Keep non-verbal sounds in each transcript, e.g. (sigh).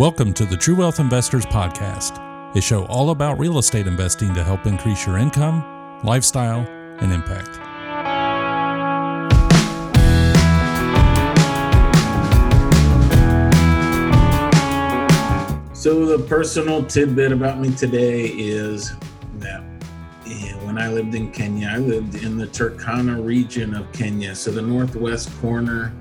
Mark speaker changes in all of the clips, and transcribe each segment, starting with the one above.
Speaker 1: Welcome to the True Wealth Investors Podcast, a show all about real estate investing to help increase your income, lifestyle, and impact.
Speaker 2: So, the personal tidbit about me today is that when I lived in Kenya, I lived in the Turkana region of Kenya, so the northwest corner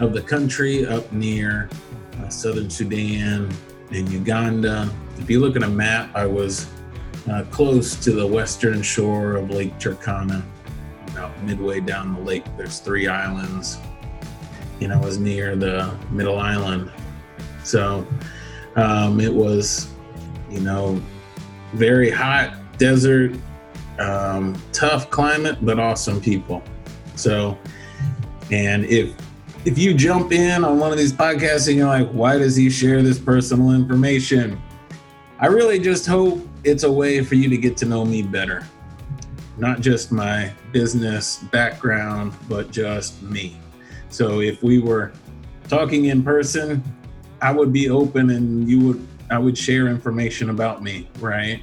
Speaker 2: of the country up near uh, southern Sudan and Uganda. If you look at a map, I was uh, close to the western shore of Lake Turkana, about midway down the lake. There's three islands, and I was near the middle island. So um, it was, you know, very hot desert, um, tough climate, but awesome people. So, and if if you jump in on one of these podcasts and you're like, why does he share this personal information? I really just hope it's a way for you to get to know me better. Not just my business background, but just me. So if we were talking in person, I would be open and you would I would share information about me, right?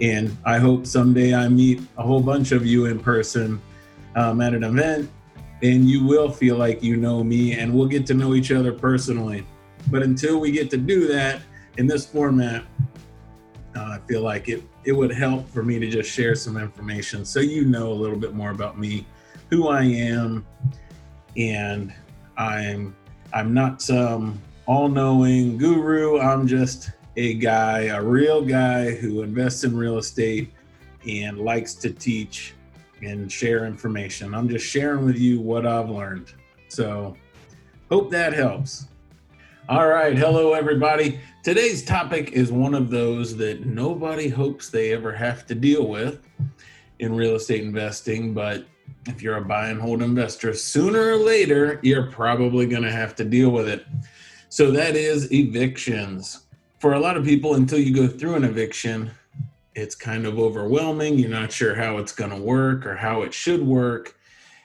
Speaker 2: And I hope someday I meet a whole bunch of you in person um, at an event and you will feel like you know me and we'll get to know each other personally. But until we get to do that in this format, uh, I feel like it, it would help for me to just share some information so you know a little bit more about me, who I am, and I'm I'm not some all-knowing guru. I'm just a guy, a real guy who invests in real estate and likes to teach and share information. I'm just sharing with you what I've learned. So, hope that helps. All right. Hello, everybody. Today's topic is one of those that nobody hopes they ever have to deal with in real estate investing. But if you're a buy and hold investor, sooner or later, you're probably going to have to deal with it. So, that is evictions. For a lot of people, until you go through an eviction, it's kind of overwhelming. You're not sure how it's going to work or how it should work.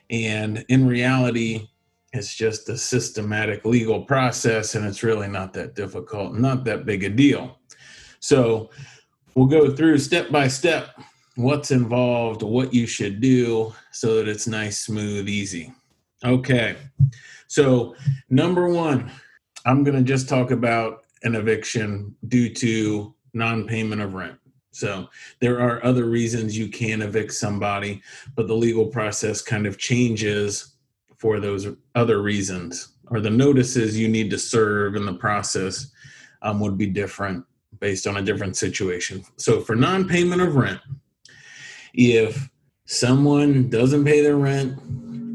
Speaker 2: And in reality, it's just a systematic legal process and it's really not that difficult, not that big a deal. So we'll go through step by step what's involved, what you should do so that it's nice, smooth, easy. Okay. So, number one, I'm going to just talk about an eviction due to non payment of rent. So there are other reasons you can evict somebody, but the legal process kind of changes for those other reasons, or the notices you need to serve in the process um, would be different based on a different situation. So for non payment of rent, if someone doesn't pay their rent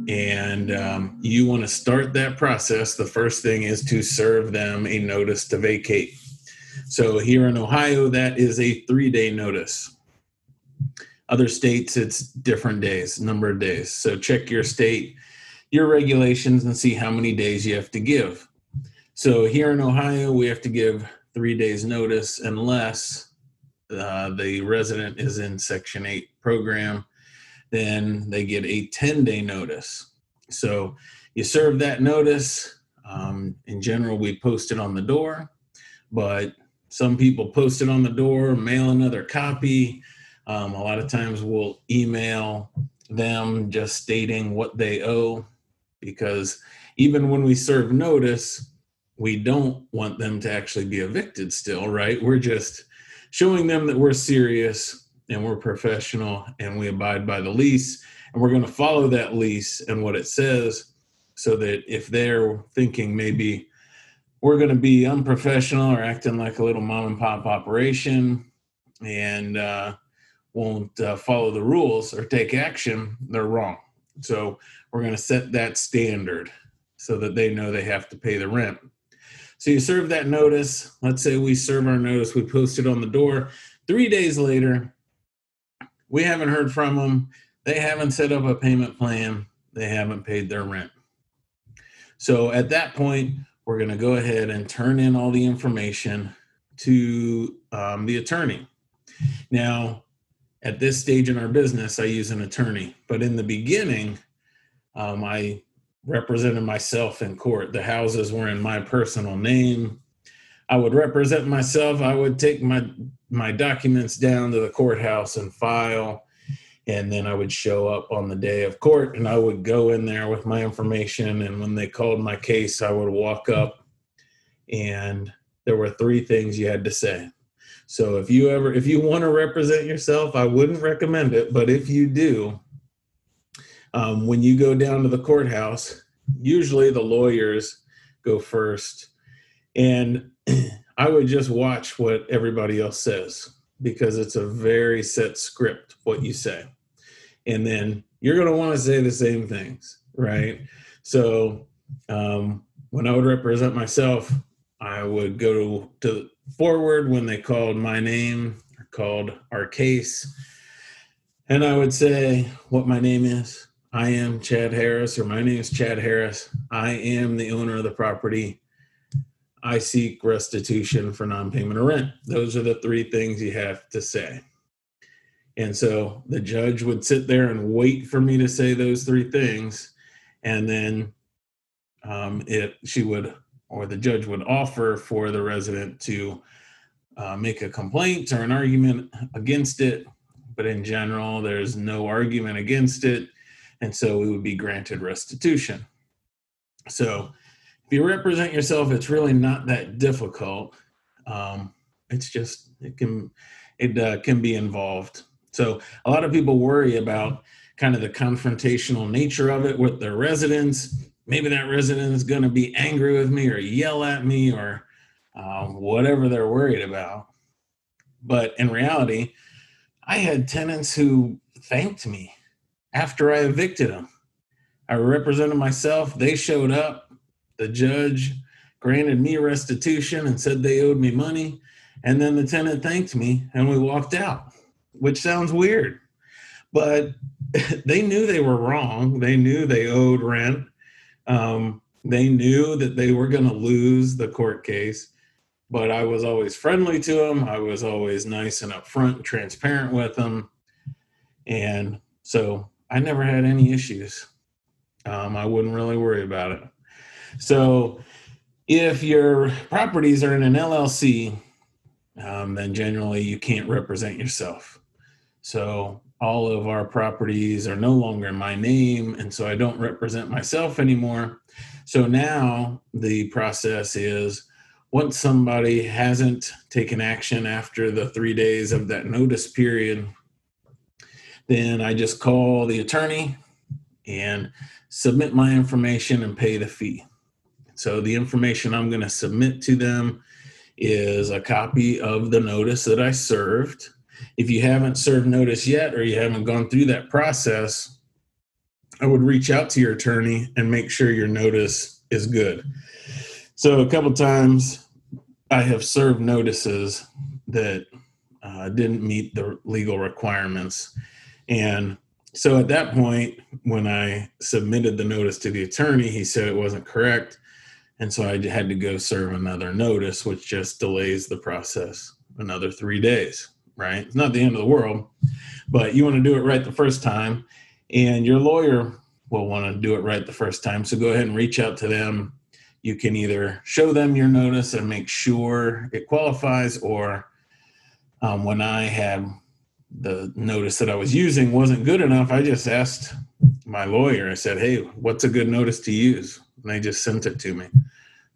Speaker 2: and um, you want to start that process, the first thing is to serve them a notice to vacate. So here in Ohio, that is a three day notice. Other states, it's different days, number of days. So check your state, your regulations, and see how many days you have to give. So here in Ohio, we have to give three days notice unless uh, the resident is in Section 8 program. Then they get a 10 day notice. So you serve that notice. Um, in general, we post it on the door, but some people post it on the door, mail another copy. Um, a lot of times we'll email them just stating what they owe because even when we serve notice, we don't want them to actually be evicted still, right? We're just showing them that we're serious and we're professional and we abide by the lease and we're going to follow that lease and what it says so that if they're thinking maybe we're going to be unprofessional or acting like a little mom and pop operation and uh, won't uh, follow the rules or take action, they're wrong. So we're going to set that standard so that they know they have to pay the rent. So you serve that notice. Let's say we serve our notice, we post it on the door. Three days later, we haven't heard from them. They haven't set up a payment plan. They haven't paid their rent. So at that point, we're going to go ahead and turn in all the information to um, the attorney. Now, at this stage in our business, I use an attorney, but in the beginning, um, I represented myself in court. The houses were in my personal name. I would represent myself. I would take my my documents down to the courthouse and file, and then I would show up on the day of court, and I would go in there with my information. And when they called my case, I would walk up, and there were three things you had to say. So if you ever if you want to represent yourself, I wouldn't recommend it, but if you do, um, when you go down to the courthouse, usually the lawyers go first, and (clears throat) I would just watch what everybody else says because it's a very set script what you say. And then you're going to want to say the same things, right? So um, when I would represent myself, I would go to, to forward when they called my name called our case. And I would say what my name is. I am Chad Harris, or my name is Chad Harris. I am the owner of the property. I seek restitution for non payment of rent. Those are the three things you have to say. And so the judge would sit there and wait for me to say those three things. And then um, it, she would, or the judge would offer for the resident to uh, make a complaint or an argument against it. But in general, there's no argument against it. And so we would be granted restitution. So if you represent yourself, it's really not that difficult. Um, it's just it can it uh, can be involved. So a lot of people worry about kind of the confrontational nature of it with their residents. Maybe that resident is going to be angry with me or yell at me or um, whatever they're worried about. But in reality, I had tenants who thanked me after I evicted them. I represented myself. They showed up the judge granted me restitution and said they owed me money. And then the tenant thanked me and we walked out, which sounds weird. But (laughs) they knew they were wrong. They knew they owed rent. Um, they knew that they were going to lose the court case. But I was always friendly to them. I was always nice and upfront and transparent with them. And so I never had any issues. Um, I wouldn't really worry about it. So if your properties are in an LLC, um, then generally you can't represent yourself. So all of our properties are no longer in my name, and so I don't represent myself anymore. So now the process is once somebody hasn't taken action after the three days of that notice period, then I just call the attorney and submit my information and pay the fee. So the information I'm going to submit to them is a copy of the notice that I served. If you haven't served notice yet or you haven't gone through that process, I would reach out to your attorney and make sure your notice is good. So a couple times I have served notices that uh, didn't meet the legal requirements. And so at that point, when I submitted the notice to the attorney, he said it wasn't correct. And so I had to go serve another notice, which just delays the process another three days, right? It's not the end of the world, but you want to do it right the first time. And your lawyer will want to do it right the first time. So go ahead and reach out to them. You can either show them your notice and make sure it qualifies, or um, when I had the notice that I was using wasn't good enough, I just asked my lawyer, I said, Hey, what's a good notice to use? And they just sent it to me.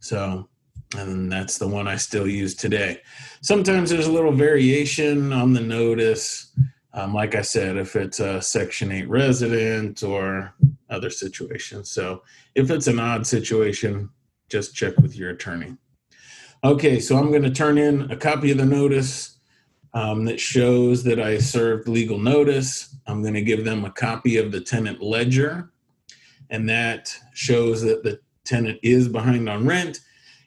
Speaker 2: So, and that's the one I still use today. Sometimes there's a little variation on the notice. Um, like I said, if it's a Section 8 resident or other situations. So, if it's an odd situation, just check with your attorney. Okay, so I'm going to turn in a copy of the notice um, that shows that I served legal notice. I'm going to give them a copy of the tenant ledger, and that shows that the tenant is behind on rent,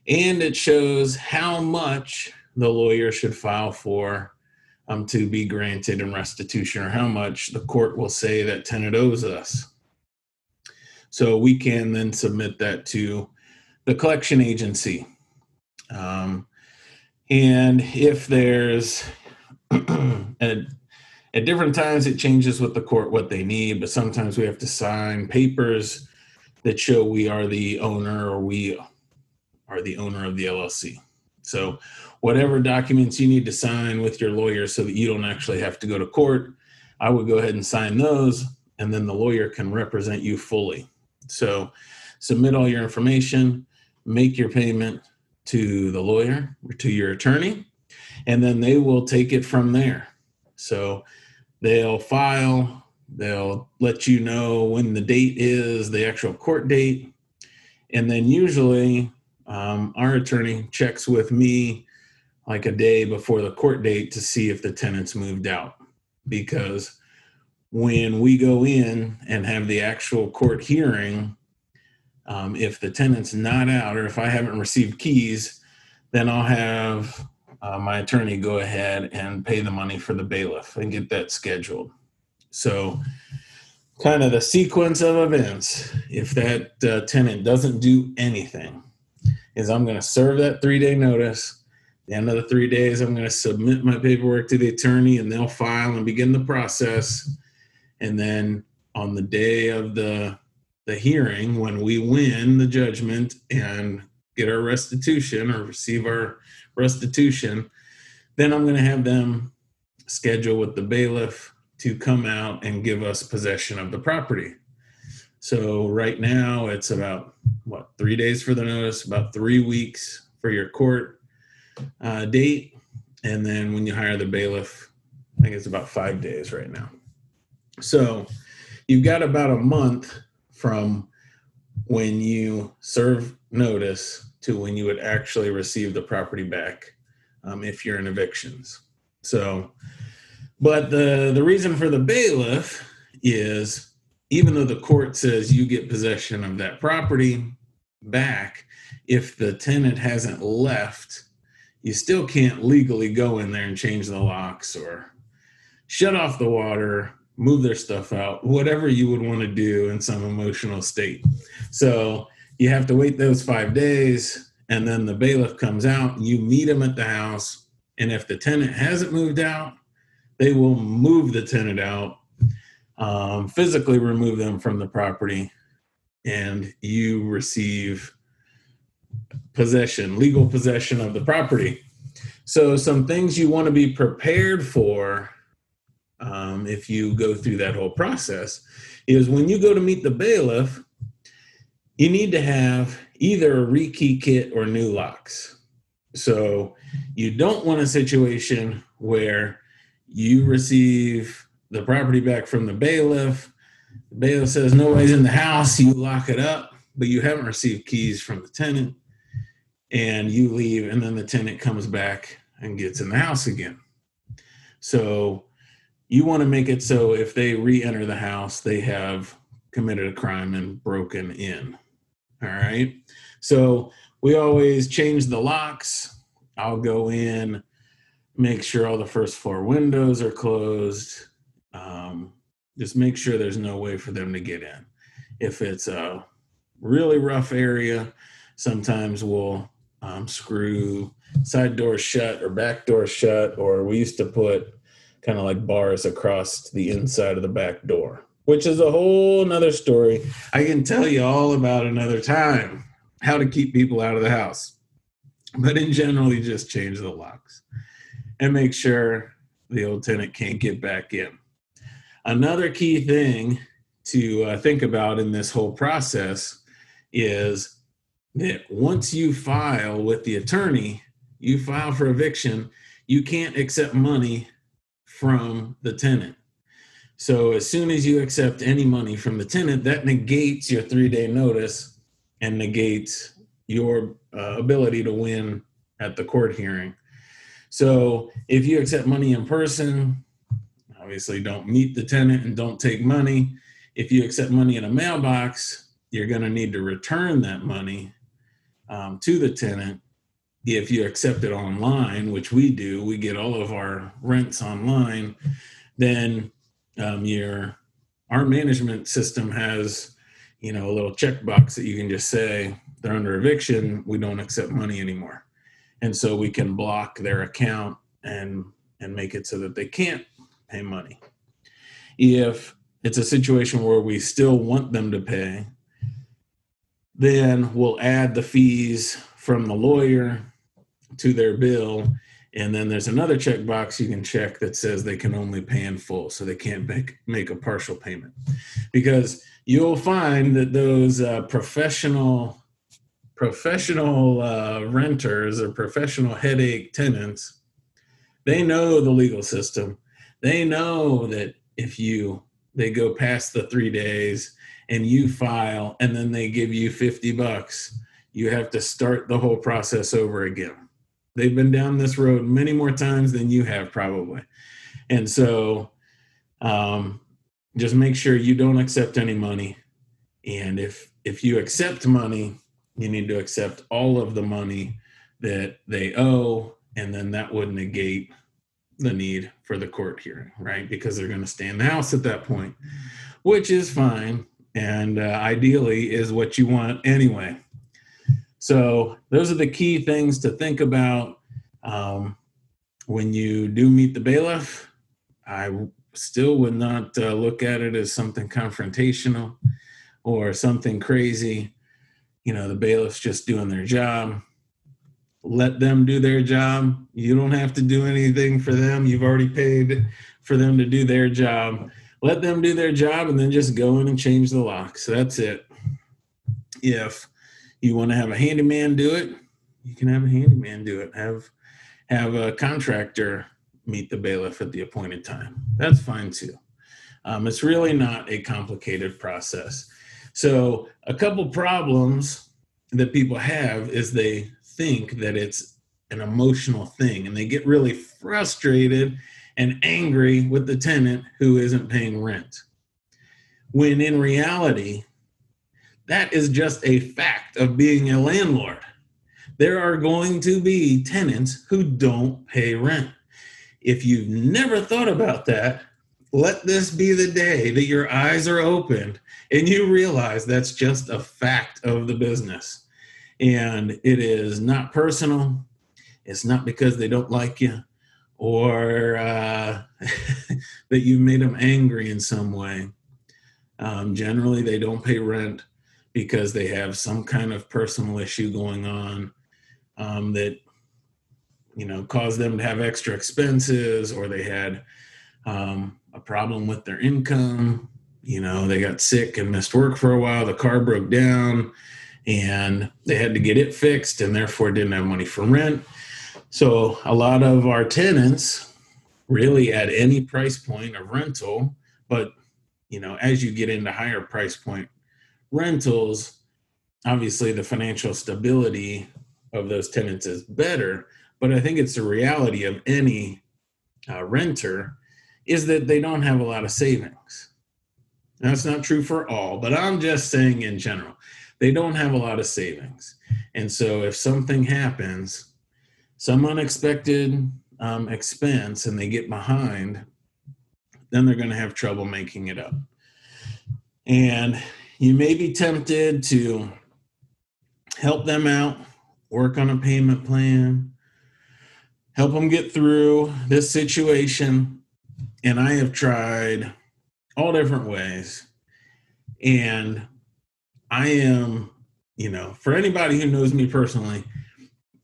Speaker 2: and it shows how much the lawyer should file for um, to be granted in restitution, or how much the court will say that tenant owes us. So we can then submit that to the collection agency. Um, and if there's (clears throat) at, at different times it changes with the court what they need, but sometimes we have to sign papers that show we are the owner or we are the owner of the LLC. So, whatever documents you need to sign with your lawyer so that you don't actually have to go to court, I would go ahead and sign those, and then the lawyer can represent you fully. So, submit all your information, make your payment to the lawyer or to your attorney, and then they will take it from there. So, they'll file, they'll let you know when the date is, the actual court date, and then usually um, our attorney checks with me like a day before the court date to see if the tenant's moved out. Because when we go in and have the actual court hearing um, if the tenant's not out or if i haven't received keys then i'll have uh, my attorney go ahead and pay the money for the bailiff and get that scheduled. So kind of the sequence of events if that uh, tenant doesn't do anything is i'm going to serve that three day notice the end of the three days, I'm going to submit my paperwork to the attorney and they'll file and begin the process. And then on the day of the the hearing, when we win the judgment and get our restitution or receive our restitution, then I'm going to have them schedule with the bailiff to come out and give us possession of the property. So right now it's about what three days for the notice, about three weeks for your court uh, date, and then when you hire the bailiff, I think it's about five days right now. So you've got about a month from when you serve notice to when you would actually receive the property back um, if you're in evictions. So, but the the reason for the bailiff is even though the court says you get possession of that property back, if the tenant hasn't left you still can't legally go in there and change the locks or shut off the water, move their stuff out, whatever you would want to do in some emotional state. So you have to wait those five days, and then the bailiff comes out, you meet him at the house, and if the tenant hasn't moved out, they will move the tenant out, um, physically remove them from the property, and you receive possession, legal possession of the property. So, some things you want to be prepared for um, if you go through that whole process is when you go to meet the bailiff, you need to have either a rekey kit or new locks. So, you don't want a situation where you receive the property back from the bailiff. The bailiff says nobody's in the house, you lock it up, but you haven't received keys from the tenant and you leave and then the tenant comes back and gets in the house again. So you want to make it so if they re-enter the house they have committed a crime and broken in. All right? So we always change the locks. I'll go in make sure all the first floor windows are closed um, just make sure there's no way for them to get in if it's a really rough area sometimes we'll um, screw side door shut or back door shut, or we used to put kind of like bars across the inside of the back door, which is a whole nother story. I can tell you all about another time how to keep people out of the house. But in general, you just change the locks and make sure the old tenant can't get back in. Another key thing to uh, think about in this whole process is that once you file with the attorney, you file for eviction, you can't accept money from the tenant. So as soon as you accept any money from the tenant, that negates your three day notice and negates your uh, ability to win at the court hearing. So if you accept money in person, obviously don't meet the tenant and don't take money. If you accept money in a mailbox, you're going to need to return that money um, to the tenant. If you accept it online, which we do, we get all of our rents online, then um, your our management system has you know a little checkbox that you can just say they're under eviction, we don't accept money anymore, and so we can block their account and and make it so that they can't pay money. If it's a situation where we still want them to pay, then we'll add the fees from the lawyer to their bill. And then there's another checkbox you can check that says they can only pay in full, so they can't make, make a partial payment. Because you'll find that those uh, professional professional uh, renters or professional headache tenants, they know the legal system. They know that if you they go past the three days and you file and then they give you 50 bucks you have to start the whole process over again. They've been down this road many more times than you have probably. And so um, just make sure you don't accept any money. And if if you accept money you need to accept all of the money that they owe and then that would negate the need for the court hearing right because they're going to stay in the house at that point which is fine and uh, ideally is what you want anyway so those are the key things to think about um, when you do meet the bailiff. I still would not uh, look at it as something confrontational or something crazy. You know, the bailiff's just doing their job. Let them do their job. You don't have to do anything for them. You've already paid for them to do their job. Let them do their job and then just go in and change the locks. That's it. If you want to have a handyman do it, you can have a handyman do it. Have have a contractor meet the bailiff at the appointed time. That's fine too. Um, it's really not a complicated process. So, a couple problems that people have is they think that it's an emotional thing and they get really frustrated and angry with the tenant who isn't paying rent. When in reality, that is just a fact of being a landlord. There are going to be tenants who don't pay rent. If you've never thought about that, let this be the day that your eyes are opened and you realize that's just a fact of the business. And it is not personal. It's not because they don't like you or uh, (laughs) that you made them angry in some way. Um, generally, they don't pay rent because they have some kind of personal issue going on um, that you know caused them to have extra expenses or they had um, a problem with their income you know they got sick and missed work for a while the car broke down and they had to get it fixed and therefore didn't have money for rent so a lot of our tenants really at any price point of rental but you know as you get into higher price point rentals, obviously the financial stability of those tenants is better. But I think it's the reality of any uh, renter is that they don't have a lot of savings. That's not true for all, but I'm just saying in general, they don't have a lot of savings. And so if something happens, some unexpected um, expense, and they get behind, then they're going to have trouble making it up. And you may be tempted to help them out, work on a payment plan, help them get through this situation. And I have tried all different ways. And I am, you know, for anybody who knows me personally,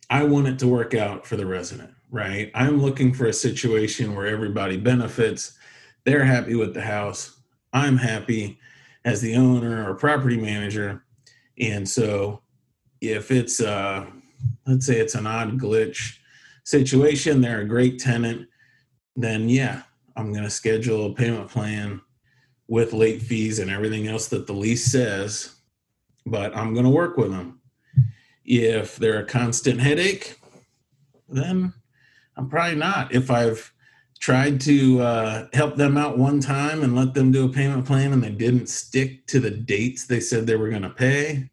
Speaker 2: I want it to work out for the resident, right? I'm looking for a situation where everybody benefits. They're happy with the house. I'm happy as the owner or property manager. And so if it's uh let's say it's an odd glitch situation, they're a great tenant, then yeah, I'm gonna schedule a payment plan with late fees and everything else that the lease says, but I'm gonna work with them. If they're a constant headache, then I'm probably not. If I've tried to uh, help them out one time and let them do a payment plan and they didn't stick to the dates they said they were going to pay,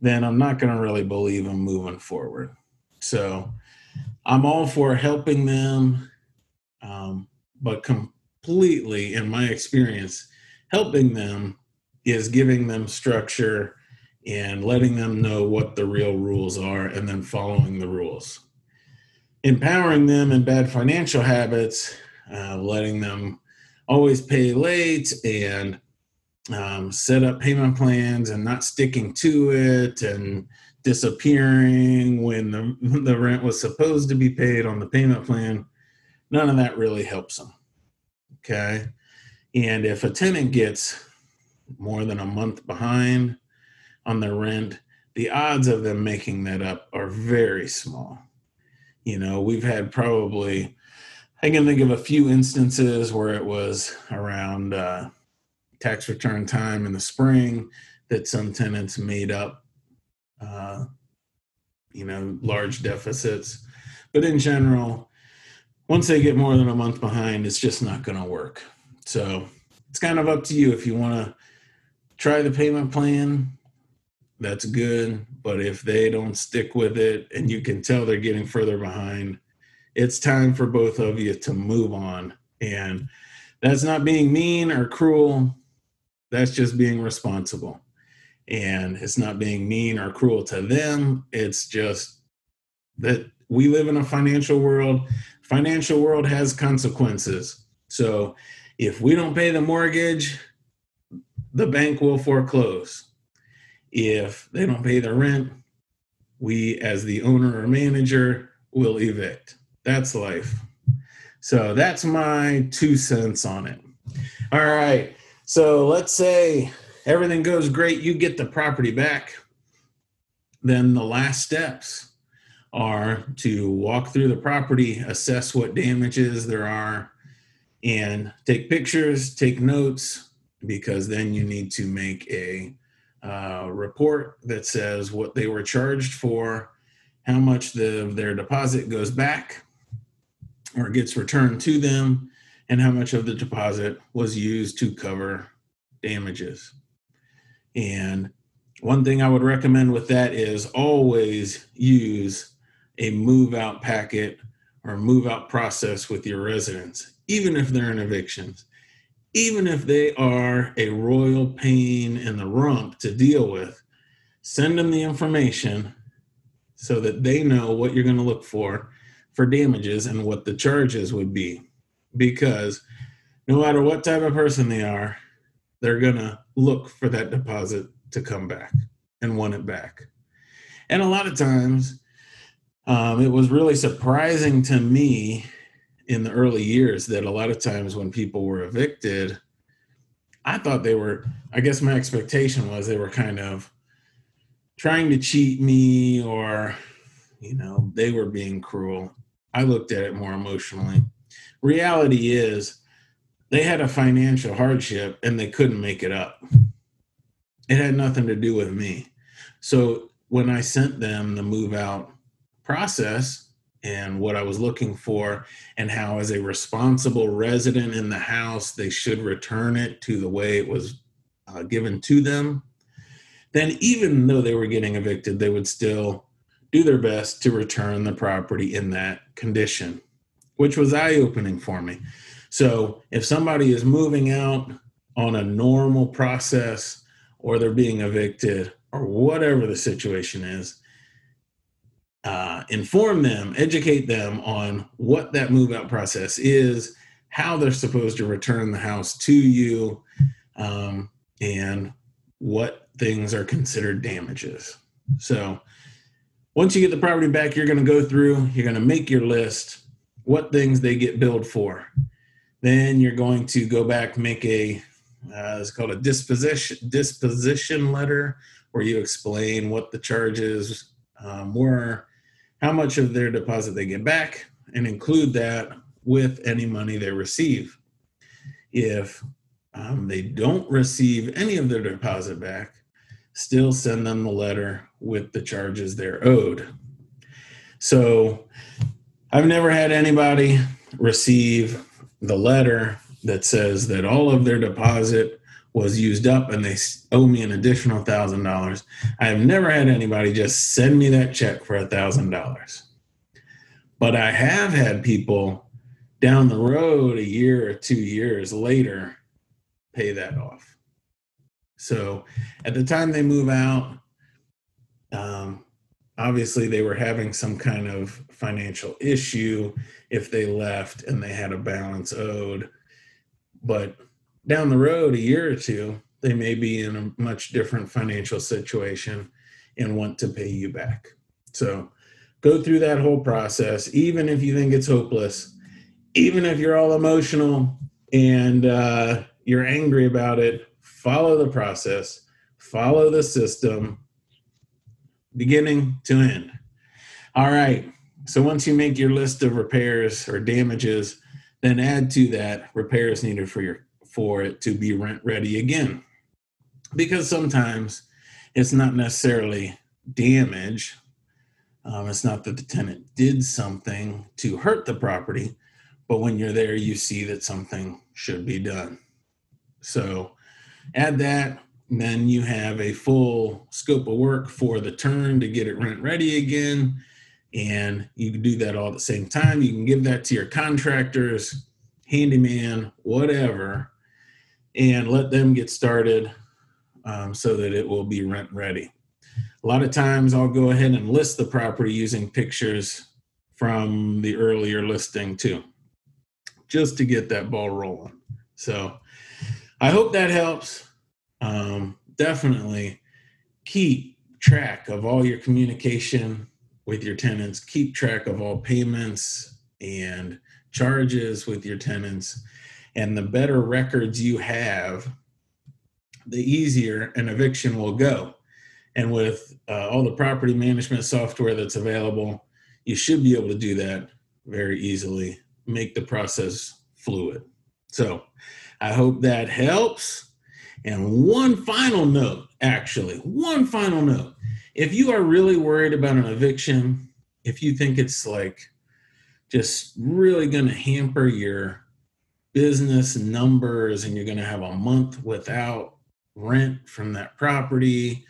Speaker 2: then I'm not going to really believe them moving forward. So I'm all for helping them, um, but completely, in my experience, helping them is giving them structure and letting them know what the real rules are and then following the rules empowering them in bad financial habits, uh, letting them always pay late and um, set up payment plans and not sticking to it and disappearing when the, (laughs) the rent was supposed to be paid on the payment plan. None of that really helps them. Okay. And if a tenant gets more than a month behind on their rent, the odds of them making that up are very small. You know, we've had probably, I can think of a few instances where it was around uh, tax return time in the spring that some tenants made up, uh, you know, large deficits. But in general, once they get more than a month behind, it's just not going to work. So it's kind of up to you if you want to try the payment plan. That's good. But if they don't stick with it and you can tell they're getting further behind, it's time for both of you to move on. And that's not being mean or cruel. That's just being responsible. And it's not being mean or cruel to them. It's just that we live in a financial world. Financial world has consequences. So if we don't pay the mortgage, the bank will foreclose. If they don't pay the rent, we as the owner or manager will evict. That's life. So that's my two cents on it. All right. So let's say everything goes great, you get the property back. Then the last steps are to walk through the property, assess what damages there are, and take pictures, take notes, because then you need to make a uh, report that says what they were charged for, how much the, their deposit goes back or gets returned to them, and how much of the deposit was used to cover damages. And one thing I would recommend with that is always use a move out packet or move out process with your residents, even if they're in evictions, even if they are a royal pain in the rump to deal with. Send them the information so that they know what you're going to look for for damages and what the charges would be. Because no matter what type of person they are, they're going to look for that deposit to come back and want it back. And a lot of times, um, it was really surprising to me in the early years that a lot of times when people were evicted, I thought they were, I guess my expectation was they were kind of trying to cheat me or, you know, they were being cruel. I looked at it more emotionally. Reality is, they had a financial hardship and they couldn't make it up. It had nothing to do with me. So when I sent them the move out process and what I was looking for, and how, as a responsible resident in the house, they should return it to the way it was uh, given to them, then even though they were getting evicted, they would still do their best to return the property in that condition, which was eye opening for me. So if somebody is moving out on a normal process or they're being evicted or whatever the situation is, uh, inform them, educate them on what that move out process is, how they're supposed to return the house to you, um, and what things are considered damages. So, once you get the property back, you're going to go through, you're going to make your list, what things they get billed for. Then you're going to go back, make a, uh, it's called a disposition disposition letter, where you explain what the charges um, were, how much of their deposit they get back and include that with any money they receive. If um, they don't receive any of their deposit back, still send them the letter with the charges they're owed. So I've never had anybody receive the letter that says that all of their deposit was used up and they owe me an additional thousand dollars. I have never had anybody just send me that check for a thousand dollars. But I have had people down the road a year or two years later pay that off. So at the time they move out, um, obviously they were having some kind of financial issue if they left and they had a balance owed. But down the road, a year or two, they may be in a much different financial situation and want to pay you back. So go through that whole process, even if you think it's hopeless, even if you're all emotional and uh, you're angry about it, follow the process, follow the system, beginning to end. All right. So once you make your list of repairs or damages, then add to that repairs needed for your for it to be rent ready again. Because sometimes it's not necessarily damage. Um, it's not that the tenant did something to hurt the property, but when you're there, you see that something should be done. So add that, then you have a full scope of work for the turn to get it rent ready again. And you can do that all at the same time. You can give that to your contractors, handyman, whatever, and let them get started um, so that it will be rent ready. A lot of times I'll go ahead and list the property using pictures from the earlier listing too, just to get that ball rolling. So I hope that helps. Um, definitely keep track of all your communication with your tenants, keep track of all payments and charges with your tenants. And the better records you have, the easier an eviction will go. And with uh, all the property management software that's available, you should be able to do that very easily, make the process fluid. So I hope that helps. And one final note, actually, one final note. If you are really worried about an eviction, if you think it's like just really going to hamper your business numbers and you're going to have a month without rent from that property,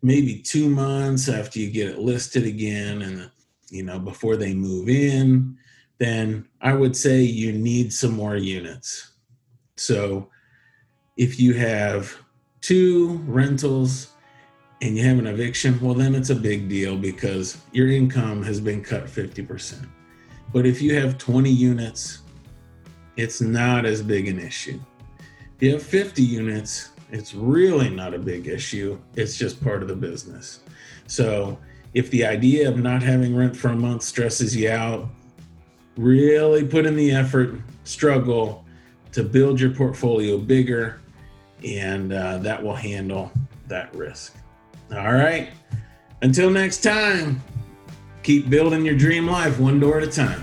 Speaker 2: maybe two months after you get it listed again and you know before they move in then i would say you need some more units. So if you have two rentals and you have an eviction well then it's a big deal because your income has been cut 50% but if you have 20 units it's not as big an issue if you have 50 units it's really not a big issue. It's just part of the business. So if the idea of not having rent for a month stresses you out, really put in the effort, struggle to build your portfolio bigger, and uh, that will handle that risk. All right. Until next time, keep building your dream life one door at a time.